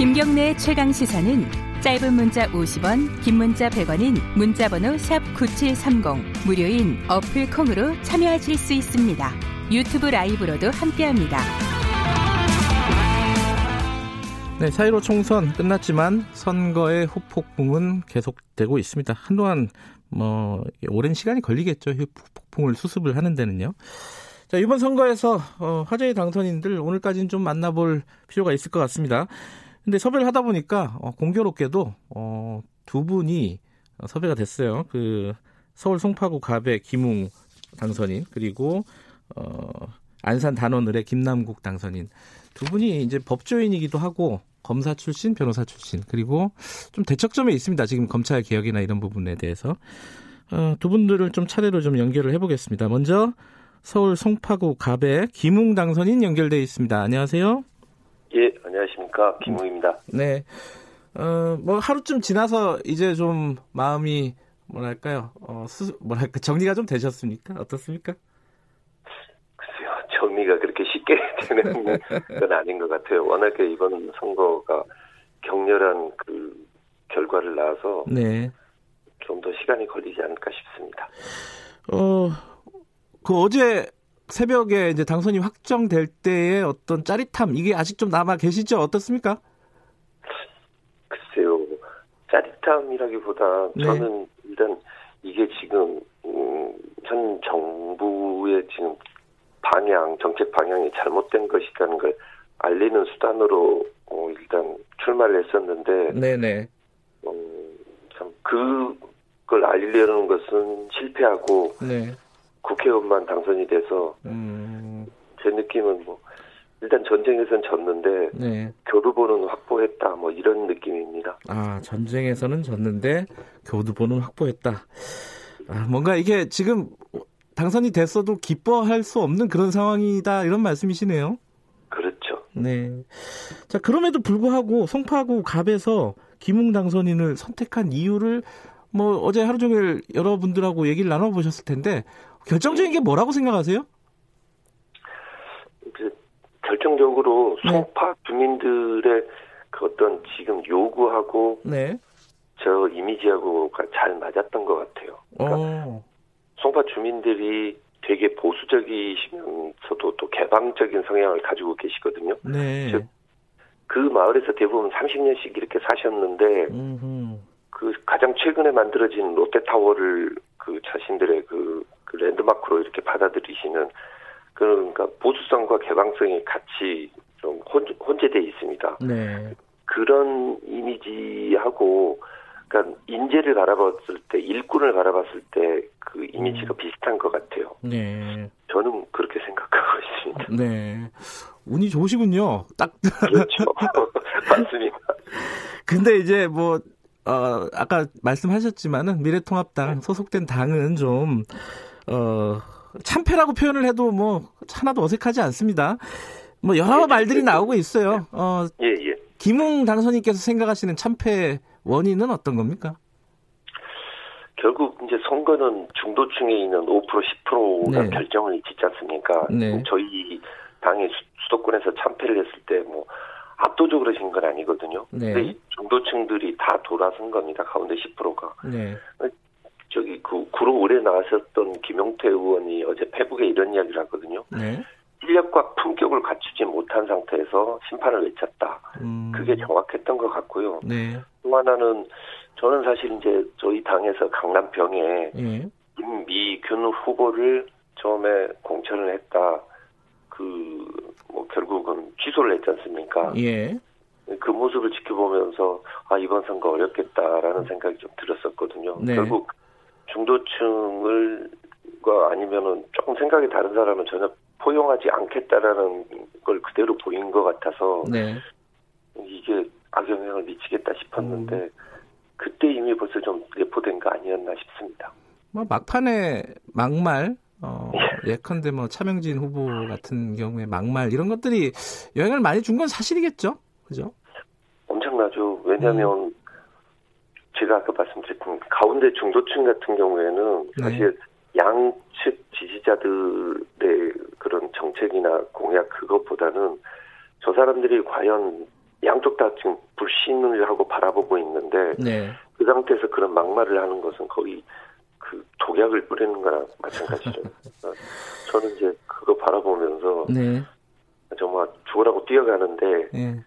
김경래 최강 시사는 짧은 문자 50원, 긴 문자 100원인 문자번호 샵 #9730 무료인 어플 콩으로 참여하실 수 있습니다. 유튜브 라이브로도 함께합니다. 네, 4.15 총선 끝났지만 선거의 후폭풍은 계속되고 있습니다. 한동안 뭐 오랜 시간이 걸리겠죠. 후폭풍을 수습을 하는 데는요. 자, 이번 선거에서 어, 화제의 당선인들 오늘까지는 좀 만나볼 필요가 있을 것 같습니다. 근데 섭외를 하다 보니까 어, 공교롭게도 어, 두 분이 섭외가 됐어요. 그 서울 송파구 갑의 김웅 당선인 그리고 어, 안산 단원을의 김남국 당선인 두 분이 이제 법조인이기도 하고 검사 출신, 변호사 출신 그리고 좀 대척점에 있습니다. 지금 검찰 개혁이나 이런 부분에 대해서 어, 두 분들을 좀 차례로 좀 연결을 해보겠습니다. 먼저 서울 송파구 갑의 김웅 당선인 연결돼 있습니다. 안녕하세요. 예, 안녕하십니까. 김웅입니다. 네. 어, 뭐 하루쯤 지나서 이제 좀 마음이 뭐랄까요? 어, 수, 뭐랄까 정리가 좀 되셨습니까? 어떻습니까? 글쎄요, 정리가 그렇게 쉽게 되는 건 아닌 것 같아요. 워낙에 이번 선거가 격렬한 그 결과를 낳아서 네. 좀 더 시간이 걸리지 않을까 싶습니다. 어, 그 어제 새벽에 이제 당선이 확정될 때의 어떤 짜릿함 이게 아직 좀 남아 계시죠? 어떻습니까? 글쎄요, 짜릿함이라기보다 네. 저는 일단 이게 지금 음, 현 정부의 지금 방향, 정책 방향이 잘못된 것이라는 걸 알리는 수단으로 어, 일단 출마를 했었는데, 네네. 어, 참 그걸 알리려는 것은 실패하고 네. 국회의원만 당선이 돼서 음. 제 느낌은 뭐 일단 전쟁에서는 졌는데 네. 교두보는 확보했다 뭐 이런 느낌입니다. 아 전쟁에서는 졌는데 교두보는 확보했다. 아, 뭔가 이게 지금 당선이 됐어도 기뻐할 수 없는 그런 상황이다 이런 말씀이시네요. 그렇죠. 네. 자 그럼에도 불구하고 송파구 갑에서 김웅 당선인을 선택한 이유를 뭐 어제 하루 종일 여러분들하고 얘기를 나눠보셨을 텐데 결정적인 게 뭐라고 생각하세요? 그 결정적으로 네. 송파 주민들의 그 어떤 지금 요구하고 네. 저 이미지하고가 잘 맞았던 것 같아요. 그러니까 어. 송파 주민들이 되게 보수적이시면서도 또 개방적인 성향을 가지고 계시거든요. 네. 즉, 그 마을에서 대부분 30년씩 이렇게 사셨는데 음흠. 그 가장 최근에 만들어진 롯데타워를 그 자신들의 그, 그 랜드마크로 이렇게 받아들이시는 그러니까 보수성과 개방성이 같이 좀 혼, 혼재돼 있습니다. 네. 그런 이미지하고 그러니까 인재를 바라봤을 때 일꾼을 바라봤을 때 그 이미지가 음. 비슷한 것 같아요. 네. 저는 그렇게 생각하고 있습니다. 네. 운이 좋으시군요. 딱. 그렇죠. 맞습니다. 근데 이제 뭐 어, 아까 말씀하셨지만은 미래통합당 네. 소속된 당은 좀, 어, 참패라고 표현을 해도 뭐 하나도 어색하지 않습니다. 뭐 여러 예, 말들이 나오고 있어요. 어, 예, 예. 김웅 당선인께서 생각하시는 참패 원인은 어떤 겁니까? 결국 이제 선거는 중도층에 있는 5% 10%가 네. 결정을 짓지 않습니까? 네. 저희 당이 수 도권에서 참패를 했을 때 뭐 압도적으로 진 건 아니거든요. 네. 근데 중도층들이 다 돌아선 겁니다. 가운데 10%가. 네. 저기 그 구로 오래 나왔었던 김용태 의원이 어제 페북에 이런 이야기를 하거든요. 네. 실력과 품격을 갖추지 못한 상태에서 심판을 외쳤다. 음. 그게 정확했던 것 같고요. 네. 또 하나는 저는 사실 이제 저희 당에서 강남병에 네. 김미균 후보를 처음에 공천을 했다. 그, 뭐, 결국은 취소를 했지 않습니까? 예. 그 모습을 지켜보면서, 아, 이번 선거 어렵겠다라는 생각이 좀 들었었거든요. 네. 결국 중도층을, 과 아니면은 조금 생각이 다른 사람은 전혀 포용하지 않겠다라는 걸 그대로 보인 것 같아서, 네. 이게 악영향을 미치겠다 싶었는데, 음. 그때 이미 벌써 좀 내포된 거 아니었나 싶습니다. 뭐 막판에 막말 어, 예컨대 뭐 차명진 후보 같은 경우에 막말 이런 것들이 영향을 많이 준 건 사실이겠죠, 그죠? 엄청나죠. 왜냐하면 음. 제가 아까 말씀드렸던 가운데 중도층 같은 경우에는 네. 사실 양측 지지자들의 그런 정책이나 공약 그것보다는 저 사람들이 과연 양쪽 다 지금 불신을 하고 바라보고 있는데 네. 그 상태에서 그런 막말을 하는 것은 거의 그 독약을 뿌리는 거랑 마찬가지죠. 어, 저는 이제 그거 바라보면서 네. 정말 죽으라고 뛰어가는데 네.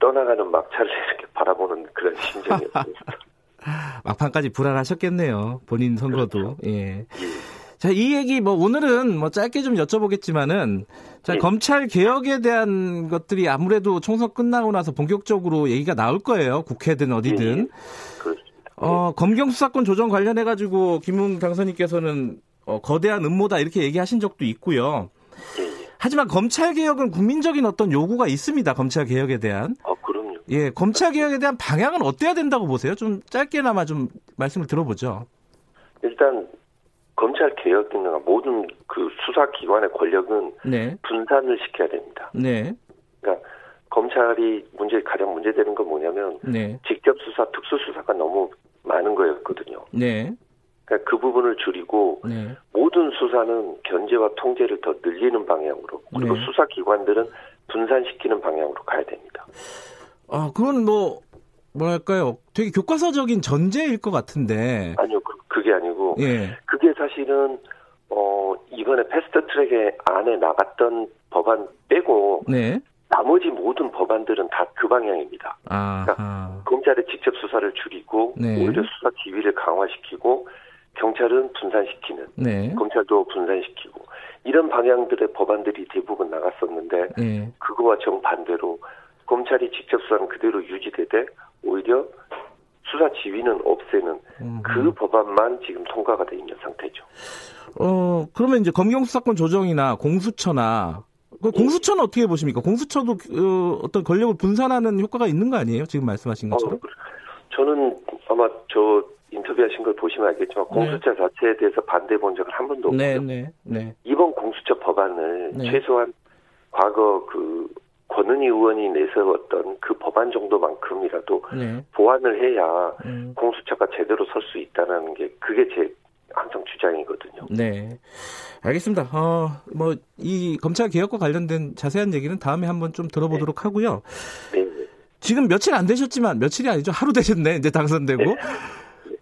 떠나가는 막차를 이렇게 바라보는 그런 심정이었습니다. 막판까지 불안하셨겠네요. 본인 선거도. 그렇죠. 예. 예. 자, 이 얘기 뭐 오늘은 뭐 짧게 좀 여쭤보겠지만은 자, 네. 검찰 개혁에 대한 것들이 아무래도 총선 끝나고 나서 본격적으로 얘기가 나올 거예요. 국회든 어디든. 네. 어, 검경 수사권 조정 관련해 가지고 김웅 당선인께서는 어, 거대한 음모다 이렇게 얘기하신 적도 있고요. 하지만 검찰 개혁은 국민적인 어떤 요구가 있습니다. 검찰 개혁에 대한. 아, 그럼요. 예, 검찰 개혁에 대한 방향은 어때야 된다고 보세요? 좀 짧게나마 좀 말씀을 들어보죠. 일단 검찰 개혁이나 모든 그 수사 기관의 권력은 네. 분산을 시켜야 됩니다. 네. 그러니까 검찰이 문제 가장 문제되는 건 뭐냐면 네. 직접 수사, 특수 수사가 너무 많은 거였거든요. 네. 그러니까 그 부분을 줄이고 네. 모든 수사는 견제와 통제를 더 늘리는 방향으로 그리고 네. 수사 기관들은 분산시키는 방향으로 가야 됩니다. 아, 그건 뭐 뭐랄까요? 되게 교과서적인 전제일 것 같은데. 아니요, 그, 게 아니고 예. 그게 사실은 어 이번에 패스트 트랙에 안에 나갔던 법안 빼고 네. 나머지 모든 법안들은 다 그 방향입니다. 그러니까 검찰의 직접 수사를 줄이고 네. 오히려 수사 지위를 강화시키고 경찰은 분산시키는 네. 검찰도 분산시키고 이런 방향들의 법안들이 대부분 나갔었는데 네. 그거와 정반대로 검찰이 직접 수사는 그대로 유지되되 오히려 수사 지위는 없애는 음. 그 법안만 지금 통과가 돼 있는 상태죠. 어 그러면 이제 검경 수사권 조정이나 공수처나 그 공수처는 어떻게 보십니까? 공수처도 어, 어떤 권력을 분산하는 효과가 있는 거 아니에요? 지금 말씀하신 어, 것처럼? 어, 저는 아마 저 인터뷰하신 걸 보시면 알겠지만 네. 공수처 자체에 대해서 반대해 본 적은 한 번도 네, 없고요. 네, 네, 이번 공수처 법안을 네. 최소한 과거 그 권은희 의원이 내세웠던 그 법안 정도만큼이라도 네. 보완을 해야 음. 공수처가 제대로 설 수 있다는 게 그게 제 항상 주장이거든요. 네. 알겠습니다. 어, 뭐, 이 검찰 개혁과 관련된 자세한 얘기는 다음에 한번 좀 들어보도록 네. 하고요. 네. 지금 며칠 안 되셨지만, 며칠이 아니죠. 하루 되셨네. 이제 당선되고.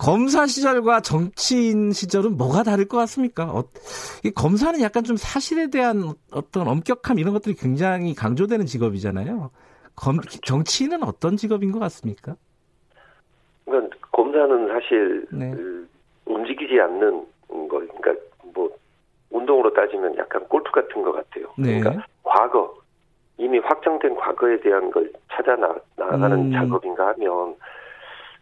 네. 검사 시절과 정치인 시절은 뭐가 다를 것 같습니까? 어, 이 검사는 약간 좀 사실에 대한 어떤 엄격함 이런 것들이 굉장히 강조되는 직업이잖아요. 검, 정치인은 어떤 직업인 것 같습니까? 그러니까 검사는 사실 네. 그 움직이지 않는 거, 그러니까 뭐 운동으로 따지면 약간 골프 같은 것 같아요. 네. 그러니까 과거 이미 확정된 과거에 대한 걸 찾아 나, 나가는 음. 작업인가 하면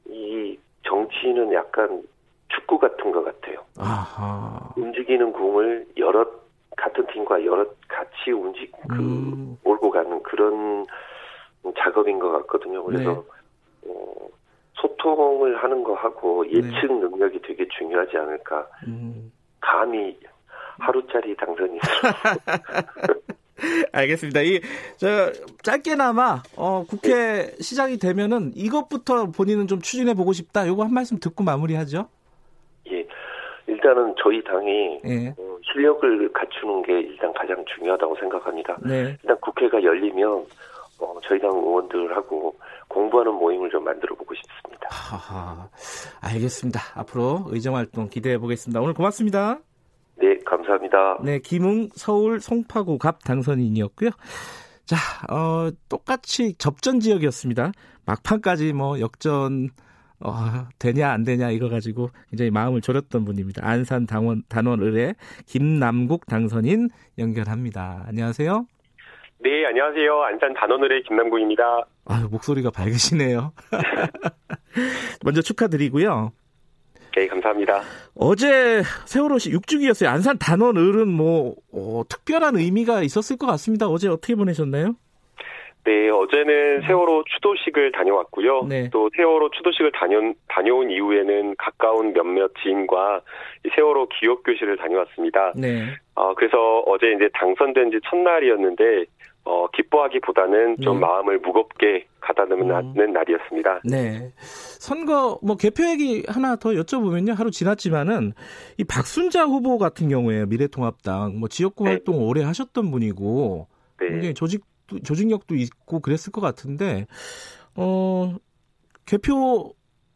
이 정치인은 약간 축구 같은 것 같아요. 아하. 움직이는 공을 여러 같은 팀과 여러 같이 움직 그 음. 몰고 가는 그런 작업인 것 같거든요. 그래서 네. 어, 소통을 하는 거 하고 네. 예측 네. 능력이 되게 중요하지 않을까. 음. 감히 하루짜리 당선이 알겠습니다. 이, 저, 짧게나마, 어, 국회 네. 시작이 되면은 이것부터 본인은 좀 추진해 보고 싶다. 요거 한 말씀 듣고 마무리하죠. 예. 일단은 저희 당이 예. 어, 실력을 갖추는 게 일단 가장 중요하다고 생각합니다. 네. 일단 국회가 열리면 어, 저희 당 의원들하고 공부하는 모임을 좀 만들어 보고 싶습니다. 하하, 알겠습니다. 앞으로 의정 활동 기대해 보겠습니다. 오늘 고맙습니다. 네, 감사합니다. 네, 김웅 서울 송파구 갑 당선인이었고요. 자, 어, 똑같이 접전 지역이었습니다. 막판까지 뭐 역전 어, 되냐 안 되냐 이거 가지고 굉장히 마음을 졸였던 분입니다. 안산 당원 단원 의뢰 김남국 당선인 연결합니다. 안녕하세요. 네, 안녕하세요. 안산 단원 의뢰 김남국입니다. 아, 목소리가 밝으시네요. 먼저 축하드리고요. 네, 감사합니다. 어제 세월호 씨 6주기였어요. 안산 단원 을은 뭐 어, 특별한 의미가 있었을 것 같습니다. 어제 어떻게 보내셨나요? 네, 어제는 세월호 추도식을 다녀왔고요. 네. 또 세월호 추도식을 다녀, 다녀온 이후에는 가까운 몇몇 지인과 세월호 기억교실을 다녀왔습니다. 네. 어, 그래서 어제 이제 당선된 지 첫날이었는데 어, 기뻐하기보다는 좀 네. 마음을 무겁게 가다듬는 음. 날이었습니다. 네. 선거 뭐 개표 얘기 하나 더 여쭤보면요. 하루 지났지만은 이 박순자 후보 같은 경우에 미래통합당 뭐 지역구 네. 활동 오래 하셨던 분이고 네. 굉장히 조직 조직력도 있고 그랬을 것 같은데 어 개표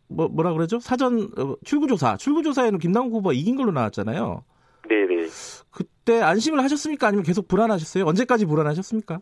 뭐 뭐라 그러죠? 사전 어, 출구조사 출구조사에는 김남국 후보가 이긴 걸로 나왔잖아요. 네네. 그때 안심을 하셨습니까? 아니면 계속 불안하셨어요? 언제까지 불안하셨습니까?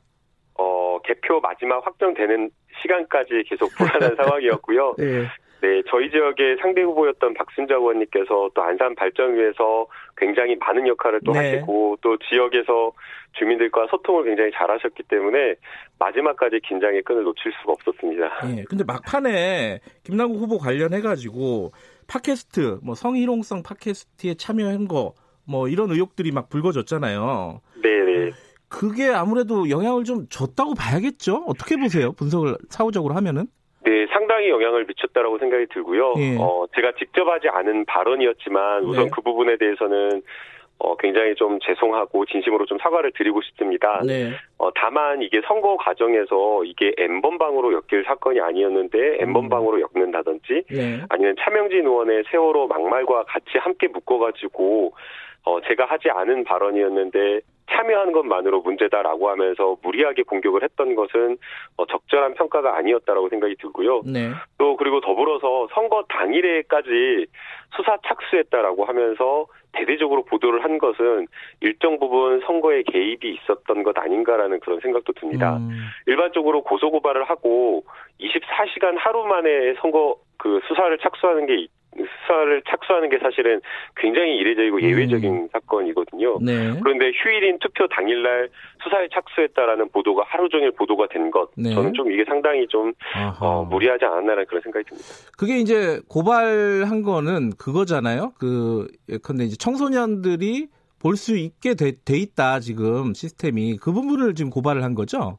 어 개표 마지막 확정되는 시간까지 계속 불안한 상황이었고요. 네. 네, 저희 지역의 상대 후보였던 박순자 의원님께서 또 안산 발전 위해서 굉장히 많은 역할을 또 네. 하시고 또 지역에서 주민들과 소통을 굉장히 잘 하셨기 때문에 마지막까지 긴장의 끈을 놓칠 수가 없었습니다. 네, 근데 막판에 김남국 후보 관련해 가지고 팟캐스트, 뭐 성희롱성 팟캐스트에 참여한 거, 뭐 이런 의혹들이 막 불거졌잖아요. 네, 네. 그게 아무래도 영향을 좀 줬다고 봐야겠죠? 어떻게 보세요? 분석을 사후적으로 하면은? 네, 상당히 영향을 미쳤다라고 생각이 들고요. 예. 어, 제가 직접 하지 않은 발언이었지만 우선 네. 그 부분에 대해서는 어, 굉장히 좀 죄송하고 진심으로 좀 사과를 드리고 싶습니다. 네. 어, 다만 이게 선거 과정에서 이게 N번방으로 엮일 사건이 아니었는데 N번방으로 음. 엮는다든지 네. 아니면 차명진 의원의 세월호 막말과 같이 함께 묶어가지고 어, 제가 하지 않은 발언이었는데 참여하는 것만으로 문제다라고 하면서 무리하게 공격을 했던 것은 어, 적절한 평가가 아니었다라고 생각이 들고요. 네. 또 그리고 더불어서 선거 당일에까지 수사 착수했다라고 하면서 대대적으로 보도를 한 것은 일정 부분 선거에 개입이 있었던 것 아닌가라는 그런 생각도 듭니다. 음. 일반적으로 고소고발을 하고 24시간 하루 만에 선거 그 수사를 착수하는 게 수사를 착수하는 게 사실은 굉장히 이례적이고 음. 예외적인 음. 사건이거든요. 네. 그런데 휴일인 투표 당일날 수사에 착수했다라는 보도가 하루 종일 보도가 된 것, 네. 저는 좀 이게 상당히 좀 어, 무리하지 않았나라는 그런 생각이 듭니다. 그게 이제 고발한 거는 그거잖아요. 그 예컨대 이제 청소년들이 볼 수 있게 돼, 돼 있다 지금 시스템이 그 부분을 지금 고발을 한 거죠.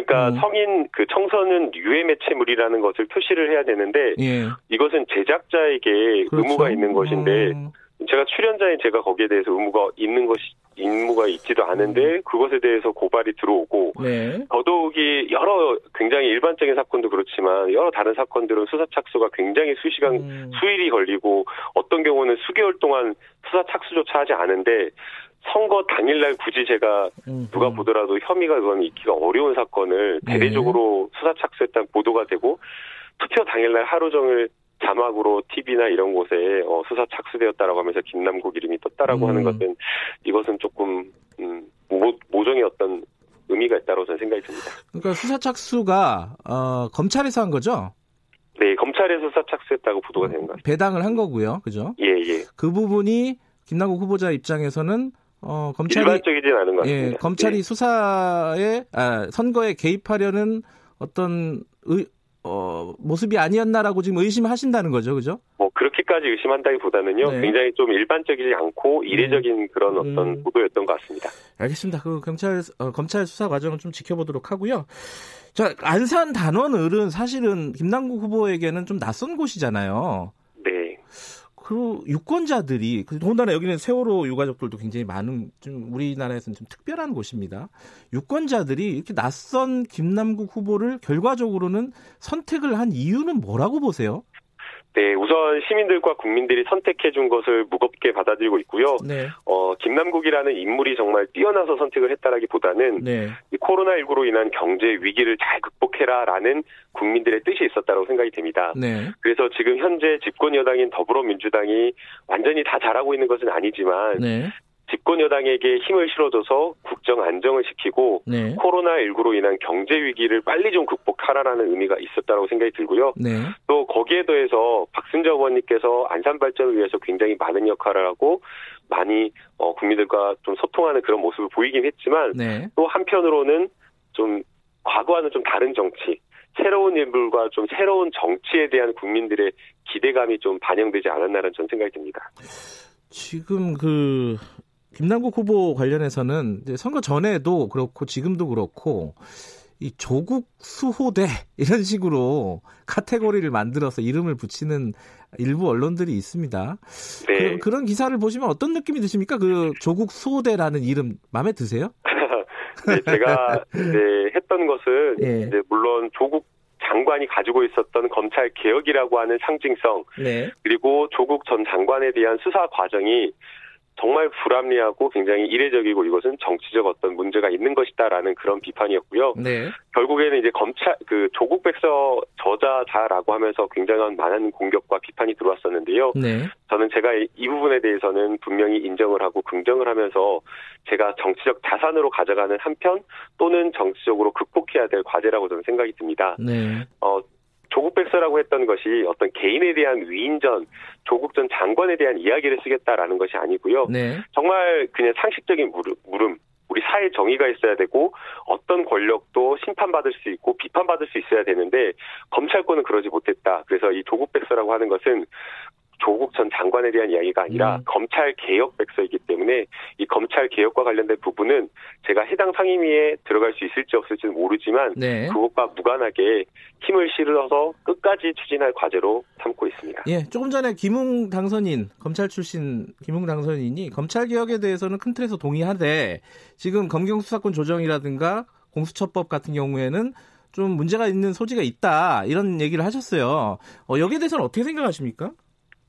네, 그러니까 음. 성인 그 청소는 유해 매체물이라는 것을 표시를 해야 되는데 예. 이것은 제작자에게 그렇죠. 의무가 있는 것인데 음. 제가 출연자인 제가 거기에 대해서 의무가 있는 것이 임무가 있지도 않은데 음. 그것에 대해서 고발이 들어오고 네. 더더욱이 여러 굉장히 일반적인 사건도 그렇지만 여러 다른 사건들은 수사 착수가 굉장히 수시간 음. 수일이 걸리고 어떤 경우는 수개월 동안 수사 착수조차 하지 않은데 선거 당일날 굳이 제가 누가 보더라도 혐의가 그건 있기가 어려운 사건을 네. 대대적으로 수사 착수했다는 보도가 되고 투표 당일날 하루 종일 자막으로 TV나 이런 곳에 어, 수사 착수되었다라고 하면서 김남국 이름이 떴다라고 음. 하는 것은 이것은 조금 음, 모, 모종의 어떤 의미가 있다고 저는 생각이 듭니다. 그러니까 수사 착수가 어, 검찰에서 한 거죠? 네, 검찰에서 수사 착수했다고 보도가 된것 같습니다. 배당을 한 거고요, 그죠? 예, 예. 그 부분이 김남국 후보자 입장에서는 어, 검찰이 일반적이진 않은 것 같습니다. 예, 검찰이 네. 수사에 아, 선거에 개입하려는 어떤 의, 어, 모습이 아니었나라고 지금 의심하신다는 거죠, 그죠? 뭐 그렇게까지 의심한다기보다는요, 네. 굉장히 좀 일반적이지 않고 이례적인 음. 그런 어떤 음. 보도였던 것 같습니다. 알겠습니다. 그 경찰 어, 검찰 수사 과정을 좀 지켜보도록 하고요. 자, 안산 단원을은 사실은 김남국 후보에게는 좀 낯선 곳이잖아요. 그 유권자들이 그 더군다나 여기는 세월호 유가족들도 굉장히 많은 좀 우리나라에서는 좀 특별한 곳입니다. 유권자들이 이렇게 낯선 김남국 후보를 결과적으로는 선택을 한 이유는 뭐라고 보세요? 네, 우선 시민들과 국민들이 선택해 준 것을 무겁게 받아들이고 있고요. 네. 어, 김남국이라는 인물이 정말 뛰어나서 선택을 했다라기보다는 네. 코로나19로 인한 경제 위기를 잘 극복해라라는 국민들의 뜻이 있었다고 생각이 됩니다. 네. 그래서 지금 현재 집권 여당인 더불어민주당이 완전히 다 잘하고 있는 것은 아니지만 네. 집권 여당에게 힘을 실어줘서 국정 안정을 시키고 네. 코로나19로 인한 경제 위기를 빨리 좀 극복하라라는 의미가 있었다고 생각이 들고요. 네. 또 거기에 더해서 박순자 의원님께서 안산 발전을 위해서 굉장히 많은 역할을 하고 많이 어, 국민들과 좀 소통하는 그런 모습을 보이긴 했지만 네. 또 한편으로는 좀 과거와는 좀 다른 정치, 새로운 인물과 좀 새로운 정치에 대한 국민들의 기대감이 좀 반영되지 않았나라는 전 생각이 듭니다. 지금 그 김남국 후보 관련해서는 선거 전에도 그렇고 지금도 그렇고 이 조국 수호대 이런 식으로 카테고리를 만들어서 이름을 붙이는 일부 언론들이 있습니다. 네. 그, 런 기사를 보시면 어떤 느낌이 드십니까? 그 조국 수호대라는 이름 마음에 드세요? 네, 제가 네, 했던 것은 네. 이제 물론 조국 장관이 가지고 있었던 검찰 개혁이라고 하는 상징성 네. 그리고 조국 전 장관에 대한 수사 과정이 정말 불합리하고 굉장히 이례적이고 이것은 정치적 어떤 문제가 있는 것이다라는 그런 비판이었고요. 네. 결국에는 이제 검찰 그 조국 백서 저자다라고 하면서 굉장한 많은 공격과 비판이 들어왔었는데요. 네. 저는 제가 이 부분에 대해서는 분명히 인정을 하고 긍정을 하면서 제가 정치적 자산으로 가져가는 한편 또는 정치적으로 극복해야 될 과제라고 저는 생각이 듭니다. 네. 어, 조국 백서라고 했던 것이 어떤 개인에 대한 위인전, 조국 전 장관에 대한 이야기를 쓰겠다라는 것이 아니고요. 네. 정말 그냥 상식적인 물음, 물음, 우리 사회 정의가 있어야 되고 어떤 권력도 심판받을 수 있고 비판받을 수 있어야 되는데 검찰권은 그러지 못했다. 그래서 이 조국 백서라고 하는 것은 조국 전 장관에 대한 이야기가 아니라 음. 검찰 개혁 백서이기 때문에 이 검찰 개혁과 관련된 부분은 제가 해당 상임위에 들어갈 수 있을지 없을지는 모르지만 네. 그것과 무관하게 힘을 실어서 끝까지 추진할 과제로 삼고 있습니다. 예, 조금 전에 김웅 당선인 검찰 출신 김웅 당선인이 검찰 개혁에 대해서는 큰 틀에서 동의하되 지금 검경 수사권 조정이라든가 공수처법 같은 경우에는 좀 문제가 있는 소지가 있다 이런 얘기를 하셨어요. 어, 여기에 대해서는 어떻게 생각하십니까?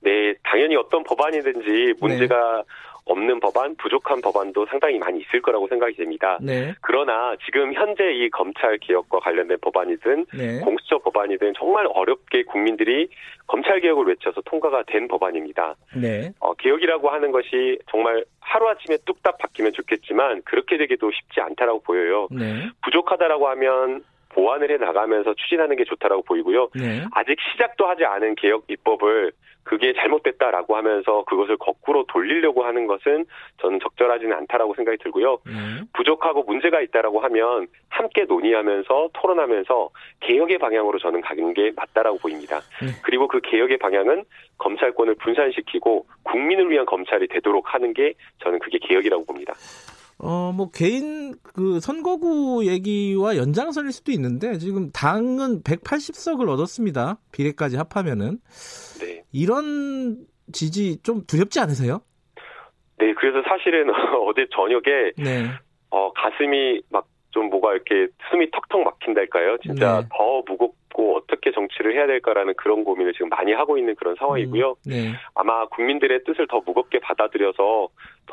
네, 당연히 어떤 법안이든지 문제가 네. 없는 법안, 부족한 법안도 상당히 많이 있을 거라고 생각이 됩니다. 네. 그러나 지금 현재 이 검찰 개혁과 관련된 법안이든 네. 공수처 법안이든 정말 어렵게 국민들이 검찰 개혁을 외쳐서 통과가 된 법안입니다. 네. 어, 개혁이라고 하는 것이 정말 하루아침에 뚝딱 바뀌면 좋겠지만 그렇게 되기도 쉽지 않다라고 보여요. 네. 부족하다라고 하면 보완을 해 나가면서 추진하는 게 좋다라고 보이고요. 네. 아직 시작도 하지 않은 개혁 입법을 그게 잘못됐다라고 하면서 그것을 거꾸로 돌리려고 하는 것은 저는 적절하지는 않다라고 생각이 들고요. 네. 부족하고 문제가 있다라고 하면 함께 논의하면서 토론하면서 개혁의 방향으로 저는 가는 게 맞다라고 보입니다. 네. 그리고 그 개혁의 방향은 검찰권을 분산시키고 국민을 위한 검찰이 되도록 하는 게 저는 그게 개혁이라고 봅니다. 어, 뭐, 개인, 그, 선거구 얘기와 연장선일 수도 있는데, 지금 당은 180석을 얻었습니다. 비례까지 합하면은. 네. 이런 지지 좀 두렵지 않으세요? 네, 그래서 사실은 어제 저녁에, 네. 어, 가슴이 막 좀 뭐가 이렇게 숨이 턱턱 막힌달까요? 진짜 네. 더 무겁 고 어떻게 정치를 해야 될까라는 그런 고민을 지금 많이 하고 있는 그런 상황이고요. 음, 네. 아마 국민들의 뜻을 더 무겁게 받아들여서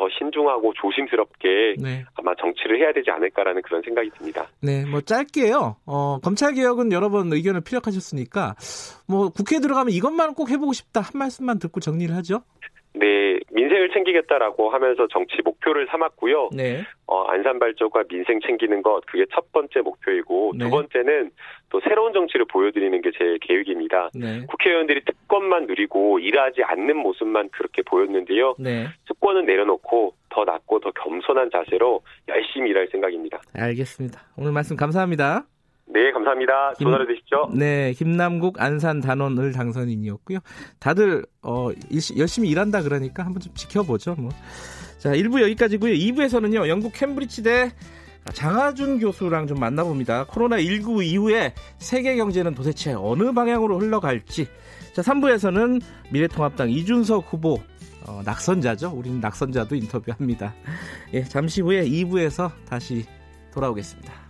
더 신중하고 조심스럽게 네. 아마 정치를 해야 되지 않을까라는 그런 생각이 듭니다. 네, 뭐 짧게요. 어, 검찰 개혁은 여러 번 의견을 피력하셨으니까 뭐 국회에 들어가면 이것만 꼭 해보고 싶다 한 말씀만 듣고 정리를 하죠. 네, 민생을 챙기겠다라고 하면서 정치 목표를 삼았고요. 네. 어, 안산 발전과 민생 챙기는 것 그게 첫 번째 목표이고 네. 두 번째는 또 새로운 정치를 보여드리는 게 제 계획입니다. 네. 국회의원들이 특권만 누리고 일하지 않는 모습만 그렇게 보였는데요. 네. 특권은 내려놓고 더 낮고 더 겸손한 자세로 열심히 일할 생각입니다. 알겠습니다. 오늘 말씀 감사합니다. 네, 감사합니다. 김, 하루 되십시오. 네, 김남국 안산 단원을 당선인이었고요. 다들 어, 열심히 일한다 그러니까 한번 좀 지켜보죠. 뭐. 자, 1부 여기까지고요. 2부에서는요. 영국 캠브리지대 장하준 교수랑 좀 만나봅니다. 코로나19 이후에 세계 경제는 도대체 어느 방향으로 흘러갈지. 자, 3부에서는 미래통합당 이준석 후보 어, 낙선자죠. 우리는 낙선자도 인터뷰합니다. 예, 잠시 후에 2부에서 다시 돌아오겠습니다.